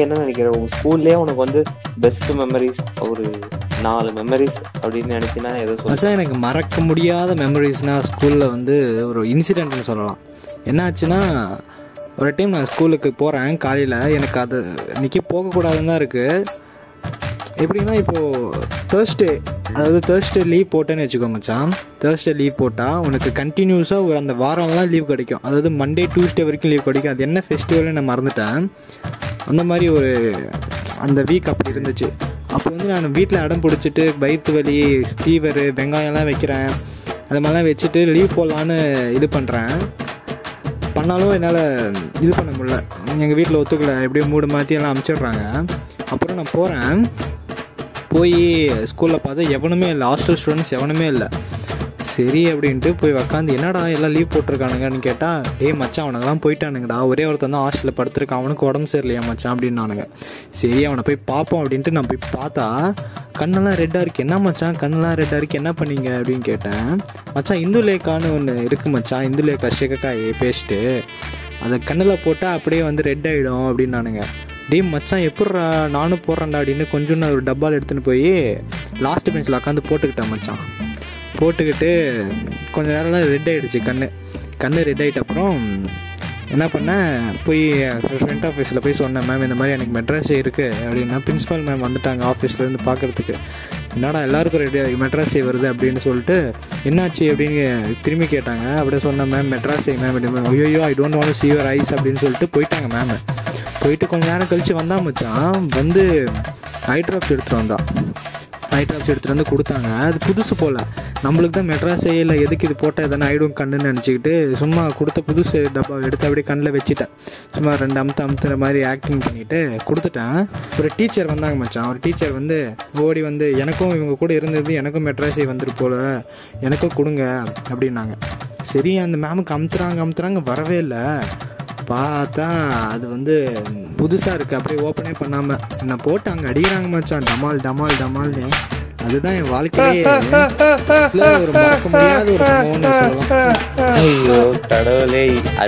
என்ன நினைக்கிற? உங்க ஸ்கூல்லயே உனக்கு வந்து பெஸ்ட் மெமரிஸ் ஒரு நாலு மெமரிஸ் அப்படின்னு நினைச்சுன்னா எதை சொல்லுங்க எனக்கு மறக்க முடியாத மெமரிஸ்னால் ஸ்கூலில் வந்து ஒரு இன்சிடென்ட்னு சொல்லலாம். என்னாச்சுன்னா ஒரு டைம் நான் ஸ்கூலுக்கு போகிறேன் காலையில். எனக்கு அது இன்றைக்கி போகக்கூடாதுன்னு தான் இருக்குது எப்படின்னா இப்போது தேர்ஸ்டே அதாவது தேர்ஸ்டே லீவ் போட்டேன்னு வச்சுக்கோங்க மச்சான். தேர்ஸ்டே லீவ் போட்டால் உனக்கு கண்டினியூஸாக ஒரு அந்த வாரம்லாம் லீவ் கிடைக்கும். அதாவது மண்டே டியூஸ்டே வரைக்கும் லீவ் கிடைக்கும். அது என்ன ஃபெஸ்டிவல்னு நான் மறந்துட்டேன். அந்த மாதிரி ஒரு அந்த வீக் அப்படி இருந்துச்சு. அப்போ வந்து நான் வீட்டில் அடம் பிடிச்சிட்டு வயிற்று வலி ஃபீவரு வெங்காயம்லாம் வைக்கிறேன். அது மாதிரிலாம் வச்சுட்டு லீவ் போடலான்னு இது பண்ணுறேன் பண்ணாலும் என்னால் இது பண்ண முடியல. எங்கள் வீட்டில் ஒத்துக்கல. எப்படியும் மூடு மாற்றி எல்லாம் அமுச்சிடுறாங்க. அப்புறம் நான் போகிறேன் போய் ஸ்கூலில் பார்த்தா எவனுமே இல்லை. ஹாஸ்டல் ஸ்டூடெண்ட்ஸ் எவனுமே இல்லை. சரி அப்படின்ட்டு போய் உக்காந்து என்னடா எல்லாம் லீவ் போட்டிருக்கானுங்கன்னு கேட்டால் டேய் மச்சான் அவனுங்கெல்லாம் போயிட்டானுங்கடா. ஒரே ஒருத்தன் தான் ஹாஸ்டலில் படுத்திருக்கான். அவனுக்கு உடம்பு சரியில்லையா மச்சான்? அப்படின்னானுங்க. சரி அவனை போய் பார்ப்போம் அப்படின்ட்டு நான் போய் பார்த்தா கண்ணெல்லாம் ரெட்டாக இருக்கு. என்ன மச்சான்? கண்ணெல்லாம் ரெட்டாக இருக்கு. என்ன பண்ணீங்க? அப்படின்னு கேட்டேன். மச்சான் இந்து லேக்கான்னு ஒன்று இருக்குது மச்சான். இந்து லேக்கா ஷேகக்காய் பேஸ்ட்டு அதை கண்ணில் போட்டால் அப்படியே வந்து ரெட் ஆகிடும் அப்படின்னானுங்க. டேய் மச்சான் எப்பட்றா நானும் போடுறேன்டா அப்படின்னு கொஞ்சம் நான் ஒரு டப்பாவில் எடுத்துன்னு போய் லாஸ்ட் பெஞ்சில் உட்காந்து போட்டுக்கிட்டேன் மச்சான். போட்டுக்கிட்டு கொஞ்ச நேரம்லாம் ரெட் ஆகிடுச்சு கண் கண் ரெட் ஆகிட்ட அப்புறம் என்ன பண்ணேன் போய் ஃப்ரண்ட் ஆஃபீஸில் போய் சொன்னேன் மேம் இந்த மாதிரி எனக்கு மெட்ராஸே இருக்குது அப்படின்னா பிரின்ஸிபல் மேம் வந்துட்டாங்க ஆஃபீஸ்லேருந்து பார்க்குறதுக்கு என்னடா எல்லாருக்கும் ரெடி மெட்ராஸே வருது அப்படின்னு சொல்லிட்டு என்னாச்சு? அப்படின்னு திரும்பி கேட்டாங்க. அப்படியே சொன்னேன் மேம் மெட்ராஸே மேம் அப்படின்னு ஐயோ I don't want see ice அப்படின்னு சொல்லிட்டு போயிட்டாங்க மேம் போயிட்டு கொஞ்ச நேரம் கழித்து வந்தா மச்சான் வந்து ஐ ட்ராப்ஸ் எடுத்துகிட்டு வந்தான் ஐ ட்ராப்ஸ் எடுத்துகிட்டு வந்து கொடுத்தாங்க. அது புதுசு போல். நம்மளுக்கு தான் மெட்ராஸே இல்லை. எதுக்கு இது போட்டால் எதனா ஆகிடும் கண்ணுன்னு நினச்சிக்கிட்டு சும்மா கொடுத்த புதுசு டப்பா எடுத்து அப்படியே கண்ணில் வச்சுட்டேன். சும்மா ரெண்டு அமுத்து அமுத்துற மாதிரி ஆக்டிங் பண்ணிவிட்டு கொடுத்துட்டேன். ஒரு டீச்சர் வந்தாங்க மச்சான். ஒரு டீச்சர் வந்து ஓடி வந்து எனக்கும் இவங்க கூட இருந்தது எனக்கும் மெட்ராஸே வந்துட்டு போல. எனக்கும் கொடுங்க அப்படின்னாங்க. சரி அந்த மேமுக்கு அமுத்துறாங்க அமுத்துறாங்க வரவே இல்லை. பார்த்தா அது வந்து புதுசாக இருக்குது அப்படியே ஓப்பனே பண்ணாமல் என்னை போட்டு அங்கே அடிக்கிறாங்க மச்சான். டமால் டமால் டமால்னு. அதுதான் என் வாழ்க்கையே ஒரு மறக்க முடியாத ஒரு சம்பவம்னு சொல்லலாம். ஐயோ கடவுளே.